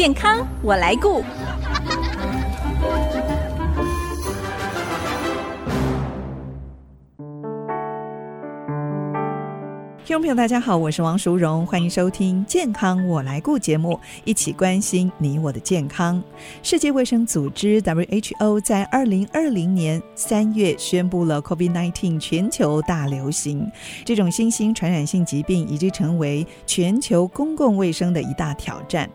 健康我来顾。听众朋友，大家好，我是王淑荣，欢迎收听《健康我来顾》节目，一起关心你我的健康。世界卫生组织 WHO 在二零二零年三月宣布了 COVID-19 全球大流行，这种新兴传染性疾病已经成为全球公共卫生的一大挑战。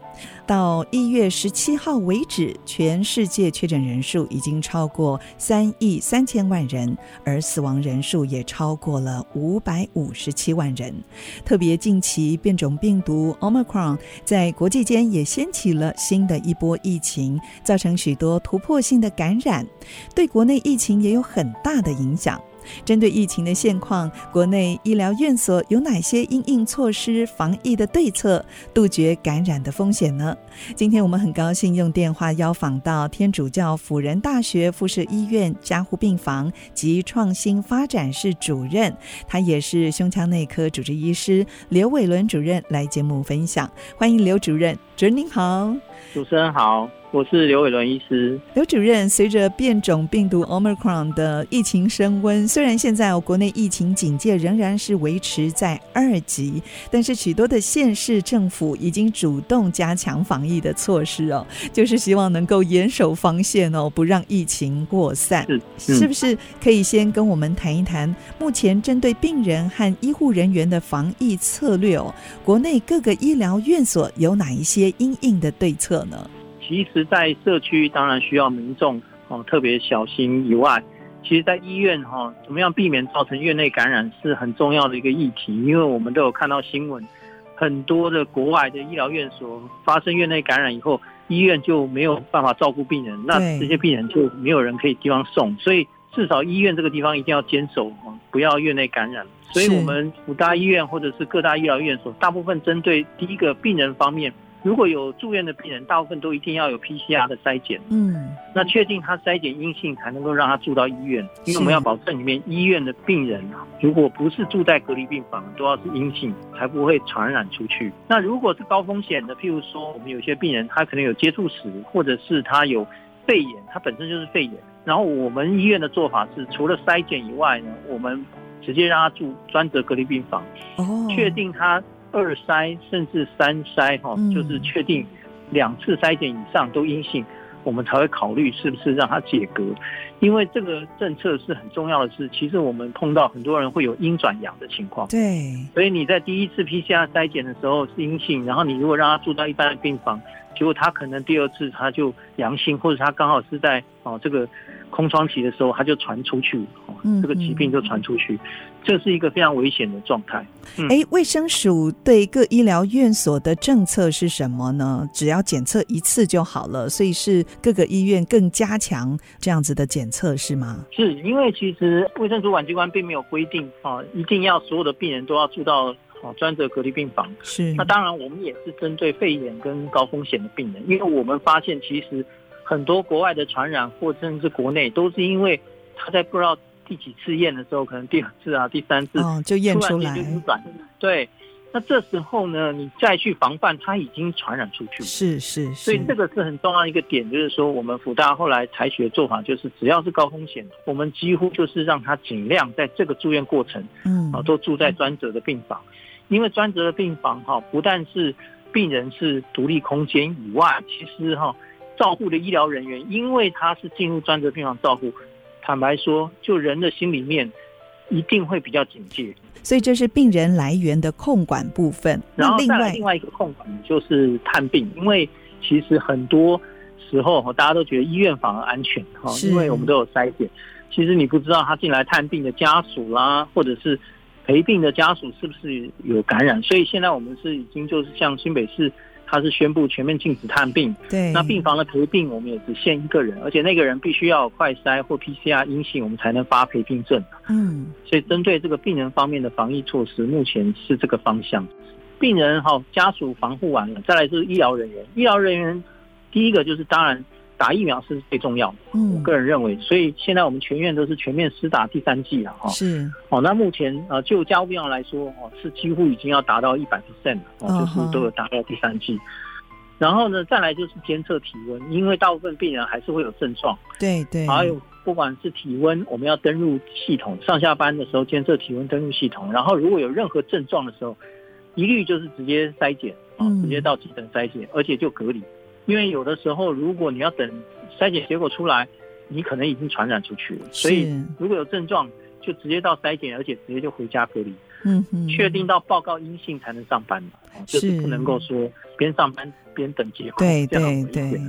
到一月十七号为止，全世界确诊人数已经超过三亿三千万人，而死亡人数也超过了五百五十七万人。特别近期变种病毒 Omicron 在国际间也掀起了新的一波疫情，造成许多突破性的感染，对国内疫情也有很大的影响。针对疫情的现况，国内医疗院所有哪些应应措施、防疫的对策，杜绝感染的风险呢？今天我们很高兴用电话邀访到天主教辅仁大学附设医院加护病房及创新发展室主任，他也是胸腔内科主治医师刘伟伦主任来节目分享。欢迎刘主任，主任您好，主持人好。我是刘伟伦医师。刘主任，随着变种病毒 Omicron 的疫情升温，虽然现在哦国内疫情警戒仍然是维持在二级，但是许多的县市政府已经主动加强防疫的措施哦，就是希望能够严守防线哦，不让疫情扩散。是，嗯、是不是可以先跟我们谈一谈目前针对病人和医护人员的防疫策略哦？国内各个医疗院所有哪一些因应的对策呢？其实，在社区当然需要民众哦特别小心以外，其实，在医院哈，怎么样避免造成院内感染是很重要的一个议题。因为我们都有看到新闻，很多的国外的医疗院所发生院内感染以后，医院就没有办法照顾病人，那这些病人就没有人可以地方送。所以，至少医院这个地方一定要坚守，不要院内感染。所以我们五大医院或者是各大医疗院所，大部分针对第一个病人方面。如果有住院的病人，大部分都一定要有 PCR 的筛检。嗯，那确定他筛检阴性，才能够让他住到医院。因为我们要保证里面医院的病人啊，如果不是住在隔离病房，都要是阴性，才不会传染出去。那如果是高风险的，譬如说我们有些病人，他可能有接触史，或者是他有肺炎，他本身就是肺炎。然后我们医院的做法是，除了筛检以外呢，我们直接让他住专责隔离病房。哦，确定他。二筛甚至三筛哈，就是确定两次筛检以上都阴性，我们才会考虑是不是让他解隔。因为这个政策是很重要的是，其实我们碰到很多人会有阴转阳的情况。对，所以你在第一次 PCR 筛检的时候是阴性，然后你如果让他住到一般的病房，结果他可能第二次他就阳性，或者他刚好是在哦这个空窗期的时候，它就传出去，哦，这个疾病就传出去。这是一个非常危险的状态。哎、嗯，卫生署对各医疗院所的政策是什么呢？只要检测一次就好了，所以是各个医院更加强这样子的检测，是吗？是因为其实卫生主管机关并没有规定啊，一定要所有的病人都要住到啊专责隔离病房。是。那当然，我们也是针对肺炎跟高风险的病人，因为我们发现其实很多国外的传染或甚至国内都是因为他在不知道。第几次验的时候，可能第二次啊、第三次，哦，就验出来，对，那这时候呢，你再去防范，它已经传染出去了。是是是。所以这个是很重要一个点，就是说，我们福大后来采取的做法，就是只要是高风险，我们几乎就是让他尽量在这个住院过程，嗯，啊，都住在专责的病房，因为专责的病房哈，不但是病人是独立空间以外，其实哈，照护的医疗人员，因为他是进入专责病房照护。坦白说，就人的心里面一定会比较警戒，所以这是病人来源的控管部分。然后另外另外一个控管就是探病，因为其实很多时候大家都觉得医院反而安全哈，因为我们都有筛检。其实你不知道他进来探病的家属啦，或者是陪病的家属是不是有感染，所以现在我们是已经就是像新北市。他是宣布全面禁止探病，对，那病房的陪病我们也只限一个人，而且那个人必须要快筛或 PCR 阴性，我们才能发陪病证。嗯，所以针对这个病人方面的防疫措施，目前是这个方向。病人哈家属防护完了，再来就是医疗人员。医疗人员第一个就是当然。打疫苗是最重要的，我个人认为，所以现在我们全院都是全面施打第三剂了哈。是，哦，那目前呃，就加护病房来说，哦，是几乎已经要达到一百 percent 了，哦，就是都有达到第三剂。然后呢，再来就是监测体温，因为大部分病人还是会有症状。对对。还有不管是体温，我们要登入系统，上下班的时候监测体温登入系统。然后如果有任何症状的时候，一律就是直接筛检啊，直接到急诊筛检，而且就隔离。因为有的时候，如果你要等筛检结果出来，你可能已经传染出去了。所以如果有症状，就直接到筛检，而且直接就回家隔离。嗯嗯，确定到报告阴性才能上班嘛，就是不能够说边上班边等结果。对对对，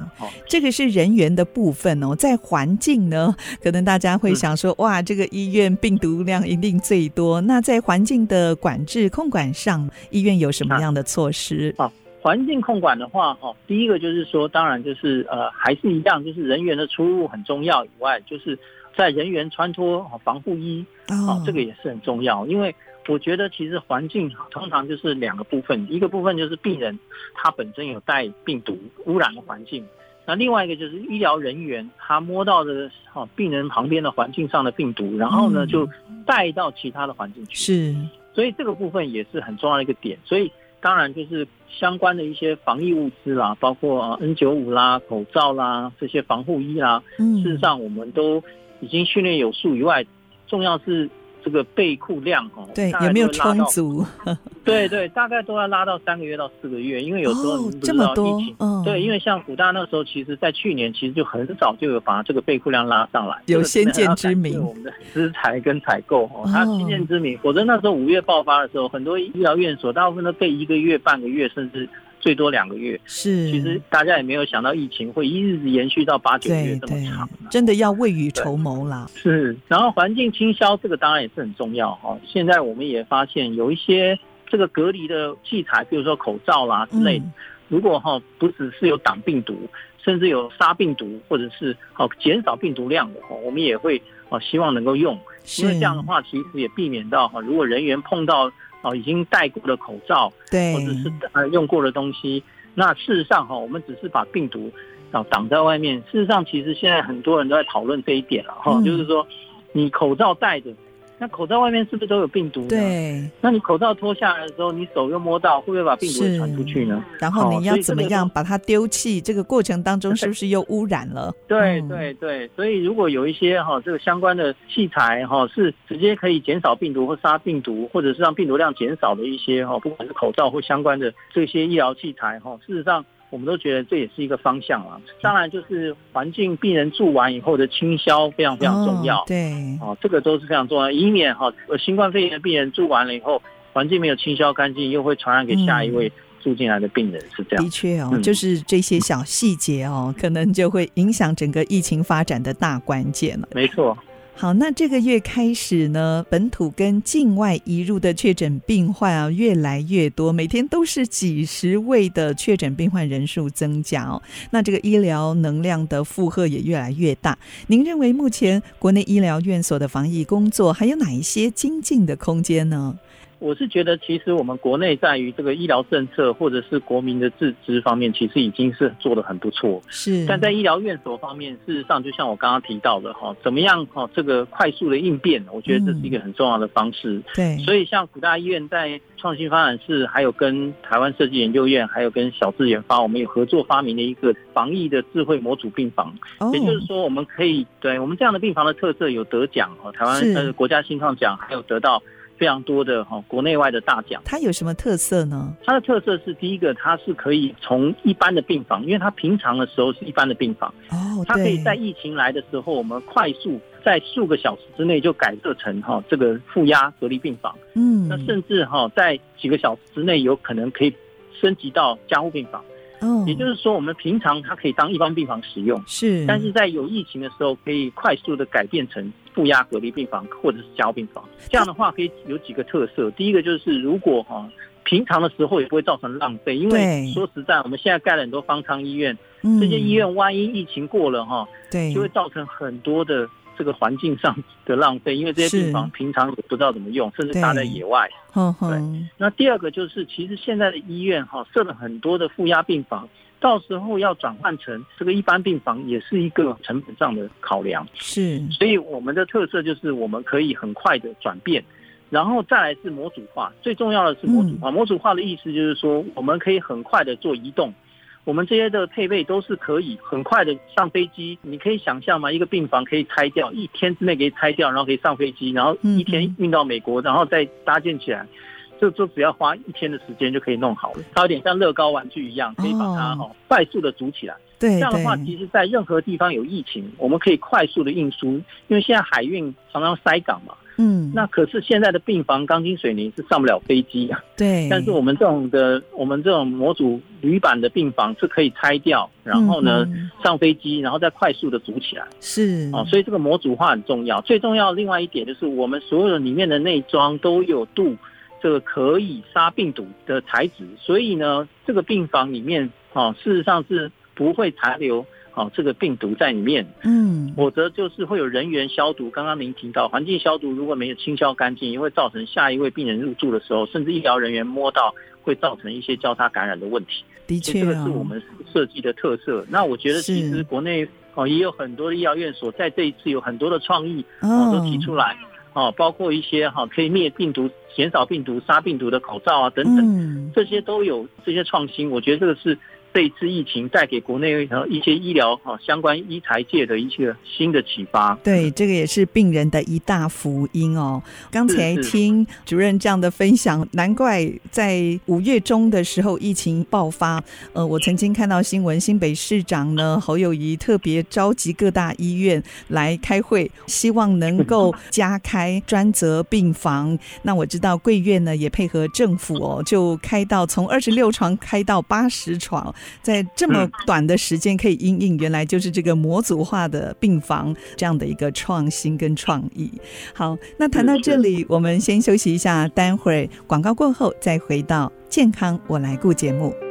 这个是人员的部分哦。在环境呢，可能大家会想说，哇，这个医院病毒量一定最多。那在环境的管制控管上，医院有什么样的措施？啊，环境控管的话，哦，第一个就是说，当然就是呃，还是一样，就是人员的出入很重要以外，就是在人员穿脱防护衣，哦，这个也是很重要，因为。我觉得其实环境通常就是两个部分，一个部分就是病人他本身有带病毒污染的环境，那另外一个就是医疗人员他摸到的哈病人旁边的环境上的病毒，然后呢就带到其他的环境去。是，所以这个部分也是很重要的一个点。所以当然就是相关的一些防疫物资啦，包括 N 九五啦、口罩啦这些防护衣啦，事实上我们都已经训练有素以外，重要是。这个备库量哦，对，有没有充足？对对，大概都要拉到三个月到四个月，因为有时候你不知道疫情，哦、对，因为像辅大那时候，其实在去年其实就很早就有把这个备库量拉上来，有先见之明。我们的食材跟采购哦，他先见之明，否则那时候五月爆发的时候，很多医疗院所大部分都备一个月、半个月，甚至。最多两个月，是，其实大家也没有想到疫情会一日延续到八九个月这么长，真的要未雨绸缪啦。是，然后环境清消这个当然也是很重要哈。现在我们也发现有一些这个隔离的器材，比如说口罩啦之类的，嗯、如果哈不只是有挡病毒，甚至有杀病毒或者是哦减少病毒量的哈，我们也会哦希望能够用，因为这样的话其实也避免到哈，如果人员碰到。哦，已经戴过的口罩，对，或者是呃用过的东西。那事实上哈，我们只是把病毒啊挡在外面。事实上，其实现在很多人都在讨论这一点了哈，嗯、就是说你口罩戴着。那口罩外面是不是都有病毒？对。那你口罩脱下来的时候，你手又摸到，会不会把病毒传出去呢？然后你要怎么样把它丢弃？这个过程当中是不是又污染了？对对对。所以如果有一些哈这个相关的器材哈是直接可以减少病毒或杀病毒，或者是让病毒量减少的一些哈，不管是口罩或相关的这些医疗器材哈，事实上。我们都觉得这也是一个方向啊。当然，就是环境病人住完以后的清消非常非常重要。哦、对，哦，这个都是非常重要，以免哈，新冠肺炎的病人住完了以后，环境没有清消干净，又会传染给下一位住进来的病人，嗯、是这样。的确哦，嗯、就是这些小细节哦，可能就会影响整个疫情发展的大关键了。没错。好，那这个月开始呢，本土跟境外移入的确诊病患啊越来越多，每天都是几十位的确诊病患人数增加哦。那这个医疗能量的负荷也越来越大。您认为目前国内医疗院所的防疫工作还有哪一些精进的空间呢？我是觉得，其实我们国内在于这个医疗政策或者是国民的自知方面，其实已经是做得很不错。是，但在医疗院所方面，事实上就像我刚刚提到的哈，怎么样哈，这个快速的应变，我觉得这是一个很重要的方式。嗯、对，所以像辅大医院在创新发展室，还有跟台湾设计研究院，还有跟小智研发，我们有合作发明的一个防疫的智慧模组病房。哦、也就是说，我们可以对我们这样的病房的特色有得奖哈，台湾呃国家新创奖，还有得到。非常多的哈国内外的大奖，它有什么特色呢？它的特色是第一个，它是可以从一般的病房，因为它平常的时候是一般的病房。哦，它可以在疫情来的时候，我们快速在数个小时之内就改设成哈这个负压隔离病房，嗯，那甚至哈在几个小时之内有可能可以升级到加护病房。哦，也就是说，我们平常它可以当一般病房使用，是，但是在有疫情的时候，可以快速的改变成负压隔离病房或者是加护病房。这样的话，可以有几个特色。第一个就是，如果哈平常的时候也不会造成浪费，因为说实在，我们现在盖了很多方舱医院，这些医院万一疫情过了哈，对，就会造成很多的。这个环境上的浪费，因为这些病房平常也不知道怎么用，甚至搭在野外。对，那第二个就是，其实现在的医院哈设了很多的负压病房，到时候要转换成这个一般病房，也是一个成本上的考量。是，所以我们的特色就是我们可以很快的转变，然后再来是模组化。最重要的是模组化，模组化的意思就是说，我们可以很快的做移动。我们这些的配备都是可以很快的上飞机。你可以想象吗？一个病房可以拆掉，一天之内可以拆掉，然后可以上飞机，然后一天运到美国，然后再搭建起来，就就只要花一天的时间就可以弄好了。它有点像乐高玩具一样，可以把它哈快速的组起来。对，这样的话，其实，在任何地方有疫情，我们可以快速的运输，因为现在海运常常塞港嘛。嗯，那可是现在的病房钢筋水泥是上不了飞机啊。对，但是我们这种的，我们这种模组铝板的病房是可以拆掉，然后呢、嗯、上飞机，然后再快速的组起来。是哦，所以这个模组化很重要。最重要另外一点就是，我们所有的里面的内装都有镀这个可以杀病毒的材质，所以呢，这个病房里面啊，事实上是不会残留。哦，这个病毒在里面，嗯，否则就是会有人员消毒。刚刚您提到环境消毒，如果没有清消干净，也会造成下一位病人入住的时候，甚至医疗人员摸到，会造成一些交叉感染的问题。的确，这个是我们设计的特色。那我觉得其实国内哦也有很多的医疗院所在这一次有很多的创意哦都提出来哦，包括一些哈可以灭病毒、减少病毒、杀病毒的口罩啊等等，这些都有这些创新。我觉得这个是。这一次疫情带给国内一些医疗哈相关医材界的一些新的启发，对，这个也是病人的一大福音哦。刚才听主任这样的分享，难怪在五月中的时候疫情爆发，呃，我曾经看到新闻，新北市长呢侯友谊特别召集各大医院来开会，希望能够加开专责病房。那我知道贵院呢也配合政府哦，就开到从二十六床开到八十床。在这么短的时间可以应应，原来就是这个模组化的病房这样的一个创新跟创意。好，那谈到这里，我们先休息一下，待会儿广告过后再回到健康我来顾节目。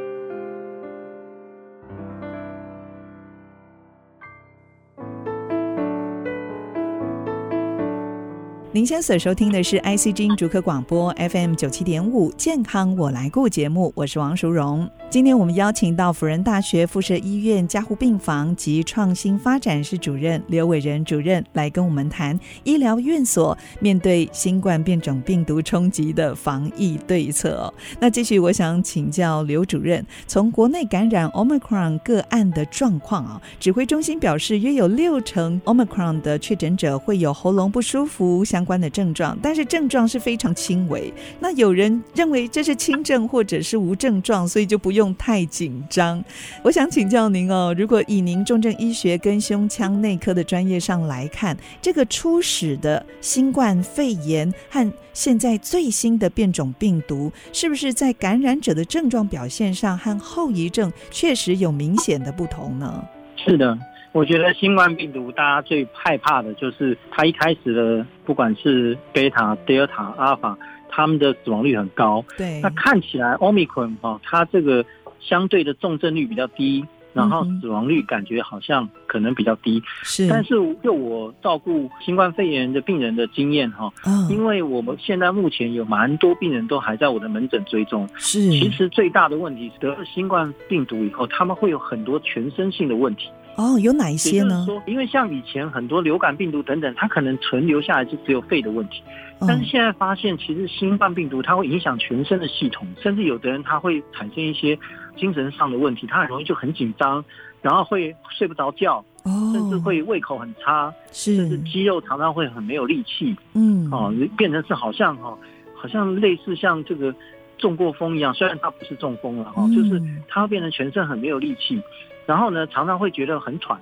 您现在所收听的是 ICG 竹科广播 FM 九七点五健康我来顾节目，我是王淑荣。今天我们邀请到辅仁大学附设医院加护病房及创新发展室主任刘伟仁主任来跟我们谈医疗院所面对新冠变种病毒冲击的防疫对策。那继续，我想请教刘主任，从国内感染 Omicron 个案的状况啊，指挥中心表示，约有六成 Omicron 的确诊者会有喉咙不舒服相关的症状，但是症状是非常轻微。那有人认为这是轻症或者是无症状，所以就不用太紧张。我想请教您哦，如果以您重症医学跟胸腔内科的专业上来看，这个初始的新冠肺炎和现在最新的变种病毒，是不是在感染者的症状表现上和后遗症确实有明显的不同呢？是的。我觉得新冠病毒大家最害怕的就是它一开始的，不管是贝塔、德尔塔、阿尔法，他们的死亡率很高。对，那看起来奥密克戎哈，它这个相对的重症率比较低，然后死亡率感觉好像可能比较低。是，但是就我照顾新冠肺炎的病人的经验哈，因为我们现在目前有蛮多病人都还在我的门诊追踪。是，其实最大的问题是得了新冠病毒以后，他们会有很多全身性的问题。哦，有哪一些呢？说，因为像以前很多流感病毒等等，它可能存留下来就只有肺的问题，但是现在发现，其实新冠病毒它会影响全身的系统，甚至有的人他会产生一些精神上的问题，他很容易就很紧张，然后会睡不着觉，甚至会胃口很差，甚至肌肉常常会很没有力气，嗯，哦，变成是好像哈，好像类似像这个中过风一样，虽然它不是中风了哈，就是它会变成全身很没有力气。然后呢，常常会觉得很喘，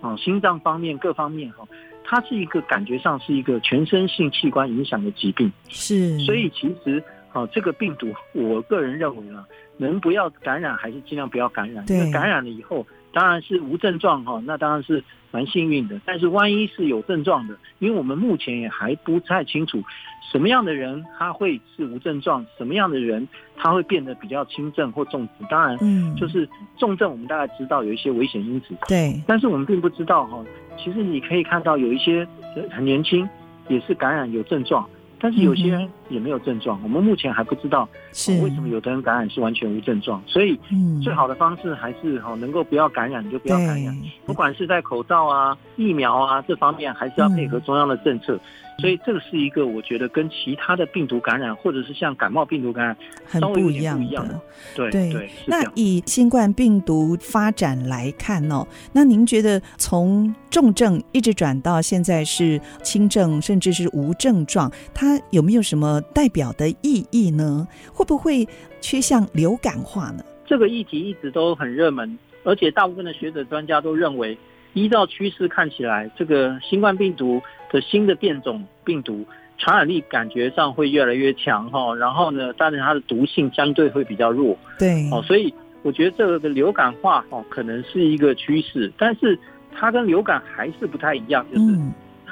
啊，心脏方面各方面哈，它是一个感觉上是一个全身性器官影响的疾病，是。所以其实啊，这个病毒，我个人认为啊，能不要感染还是尽量不要感染。对。感染了以后，当然是无症状哈，那当然是蛮幸运的。但是万一是有症状的，因为我们目前也还不太清楚。什么样的人他会是无症状？什么样的人他会变得比较轻症或重症？当然，嗯，就是重症我们大概知道有一些危险因子，对，但是我们并不知道哈。其实你可以看到有一些很年轻，也是感染有症状。但是有些人也没有症状，我们目前还不知道为什么有的人感染是完全无症状。所以，最好的方式还是哈，能够不要感染就不要感染。不管是在口罩啊、疫苗啊这方面，还是要配合中央的政策。所以这个是一个我觉得跟其他的病毒感染，或者是像感冒病毒感染很不一样的。对对，对那以新冠病毒发展来看哦，那您觉得从重症一直转到现在是轻症，甚至是无症状，它有没有什么代表的意义呢？会不会趋向流感化呢？这个议题一直都很热门，而且大部分的学者专家都认为，依照趋势看起来，这个新冠病毒的新的变种病毒传染力感觉上会越来越强哈，然后呢，但是它的毒性相对会比较弱，对，哦，所以我觉得这个的流感化哦可能是一个趋势，但是它跟流感还是不太一样，就是。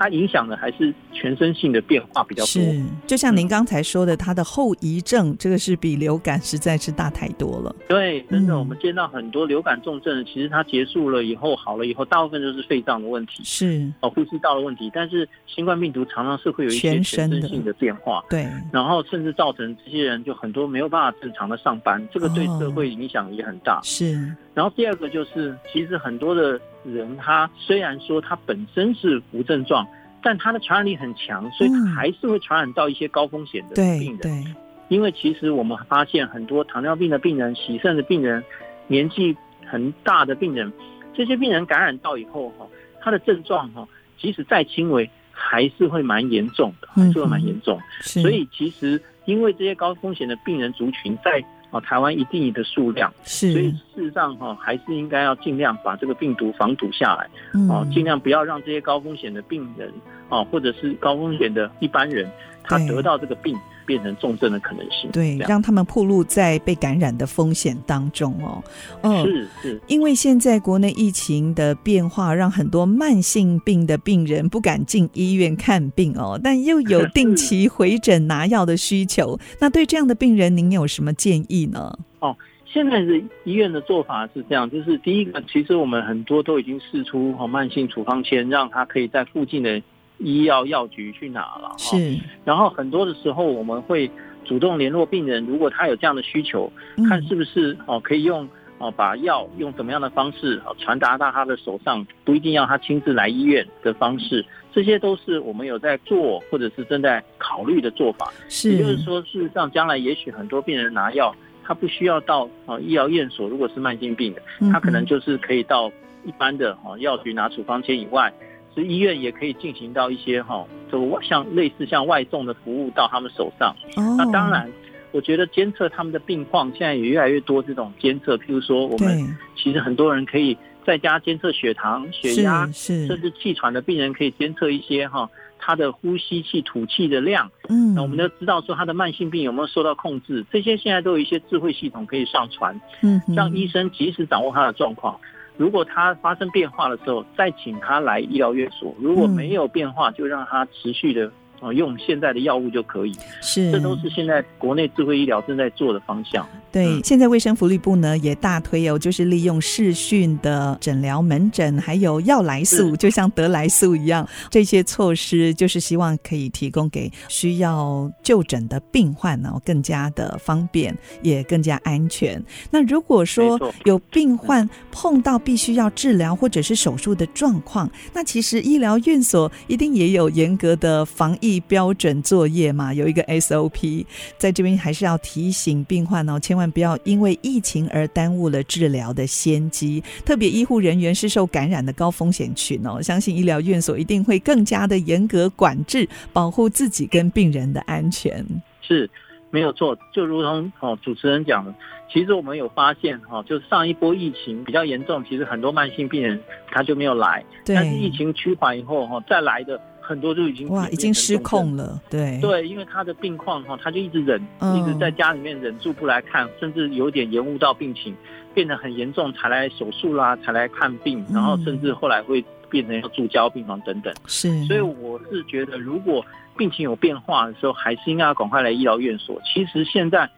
嗯它影响的还是全身性的变化比较多，是就像您刚才说的，它的后遗症这个是比流感实在是大太多了。对，真的，我们见到很多流感重症，其实它结束了以后好了以后，大部分都是肺脏的问题，是哦，呼吸道的问题。但是新冠病毒常常是会有一些全身性的变化，对，然后甚至造成这些人就很多没有办法正常的上班，这个对社会影响也很大。是。然后第二个就是，其实很多的人他虽然说他本身是无症状，但他的传染力很强，所以他还是会传染到一些高风险的病人。对对，因为其实我们发现很多糖尿病的病人、洗肾的病人、年纪很大的病人，这些病人感染到以后哈，他的症状哈，即使再轻微，还是会蛮严重的，还是会蛮严重。所以其实因为这些高风险的病人族群在。哦，台湾一定的数量，是，所以事实上哈，还是应该要尽量把这个病毒防堵下来，哦，尽量不要让这些高风险的病人，啊，或者是高风险的一般人，他得到这个病。变成重症的可能性，对，让他们暴露在被感染的风险当中哦。嗯，是是，因为现在国内疫情的变化，让很多慢性病的病人不敢进医院看病哦，但又有定期回诊拿药的需求。那对这样的病人，您有什么建议呢？哦，现在的医院的做法是这样，就是第一个，其实我们很多都已经试出哦慢性处方签，让他可以在附近的。医药药局去拿了，是。然后很多的时候，我们会主动联络病人，如果他有这样的需求，看是不是哦可以用哦把药用怎么样的方式哦传达到他的手上，不一定要他亲自来医院的方式，这些都是我们有在做或者是正在考虑的做法。是。也就是说，事实上将来也许很多病人拿药，他不需要到啊医疗院所，如果是慢性病的，他可能就是可以到一般的哦药局拿处方签以外。是医院也可以进行到一些哈，就像类似像外送的服务到他们手上。Oh. 那当然，我觉得监测他们的病况现在也越来越多这种监测，譬如说我们其实很多人可以在家监测血糖、血压，甚至气喘的病人可以监测一些哈他的呼吸气、吐气的量。嗯，那我们都知道说他的慢性病有没有受到控制，这些现在都有一些智慧系统可以上传，嗯，让医生及时掌握他的状况。如果他发生变化的时候，再请他来医疗院所；如果没有变化，就让他持续的。哦，用现在的药物就可以，是，这都是现在国内智慧医疗正在做的方向。对，嗯、现在卫生福利部呢也大推哦，就是利用视讯的诊疗门诊，还有药来素，就像得来素一样，这些措施就是希望可以提供给需要就诊的病患呢更加的方便，也更加安全。那如果说有病患碰到必须要治疗或者是手术的状况，那其实医疗院所一定也有严格的防疫。标准作业嘛，有一个 SOP，在这边还是要提醒病患哦，千万不要因为疫情而耽误了治疗的先机。特别医护人员是受感染的高风险群哦，相信医疗院所一定会更加的严格管制，保护自己跟病人的安全。是，没有错。就如同哦主持人讲的，其实我们有发现哈，就上一波疫情比较严重，其实很多慢性病人他就没有来，但是疫情趋缓以后哈，再来的。很多就已经哇，已经失控了，对。对，因为他的病况哈，他就一直忍，嗯、一直在家里面忍住不来看，甚至有点延误到病情，变得很严重才来手术啦，才来看病，然后甚至后来会变成要住交病房等等。是，所以我是觉得，如果病情有变化的时候，还是应该要赶快来医疗院所。其实现在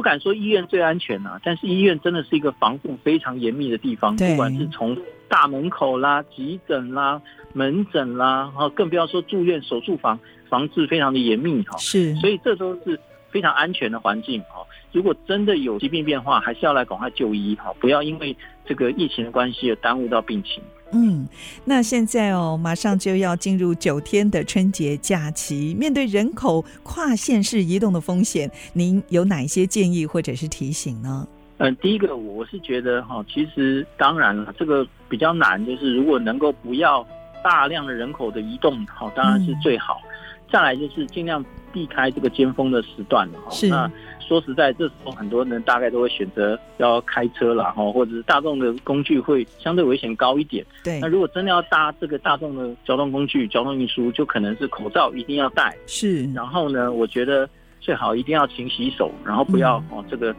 不敢说医院最安全啊，但是医院真的是一个防护非常严密的地方，不管是从大门口啦、急诊啦。门诊啦，哈，更不要说住院手术房，防治非常的严密哈。是，所以这都是非常安全的环境哈。如果真的有疾病变化，还是要来赶快就医哈，不要因为这个疫情的关系而耽误到病情。嗯，那现在哦，马上就要进入九天的春节假期，面对人口跨县市移动的风险，您有哪一些建议或者是提醒呢？嗯，第一个我是觉得哈，其实当然了，这个比较难，就是如果能够不要大量的人口的移动，好，当然是最好。嗯、再来就是尽量避开这个尖峰的时段哈。是。那说实在，这时候很多人大概都会选择要开车了哈，或者是大众的工具会相对危险高一点。对。那如果真的要搭这个大众的交通工具、交通运输，就可能是口罩一定要戴。是。然后呢，我觉得最好一定要勤洗手，然后不要哦、嗯、这个。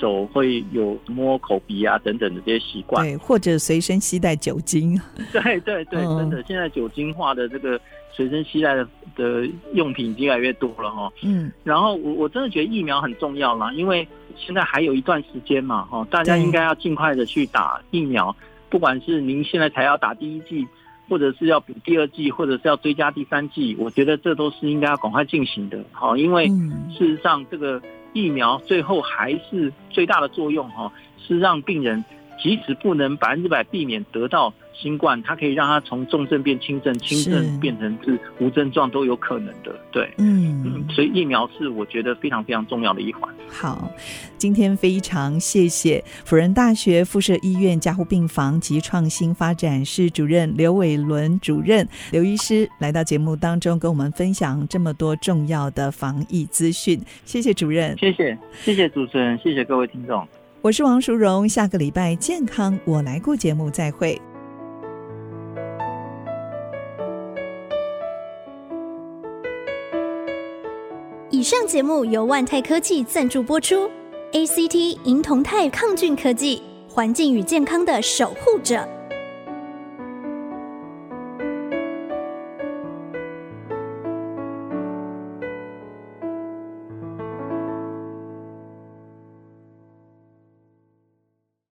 手会有摸口鼻啊等等的这些习惯，对，或者随身携带酒精。对对对，真的，现在酒精化的这个随身携带的的用品已经越来越多了哈。嗯，然后我我真的觉得疫苗很重要啦，因为现在还有一段时间嘛，哈，大家应该要尽快的去打疫苗，不管是您现在才要打第一剂，或者是要补第二剂，或者是要追加第三剂，我觉得这都是应该要赶快进行的，好，因为事实上这个。疫苗最后还是最大的作用哈，是让病人即使不能百分之百避免得到新冠，它可以让它从重症变轻症，轻症变成是无症状都有可能的。对，嗯，嗯，所以疫苗是我觉得非常非常重要的一环。好，今天非常谢谢辅仁大学附设医院加护病房及创新发展室主任刘伟伦主任刘医师来到节目当中，跟我们分享这么多重要的防疫资讯。谢谢主任，谢谢，谢谢主持人，谢谢各位听众。我是王淑荣，下个礼拜健康我来顾节目再会。上节目由万泰科技赞助播出，ACT 银铜钛抗菌科技，环境与健康的守护者。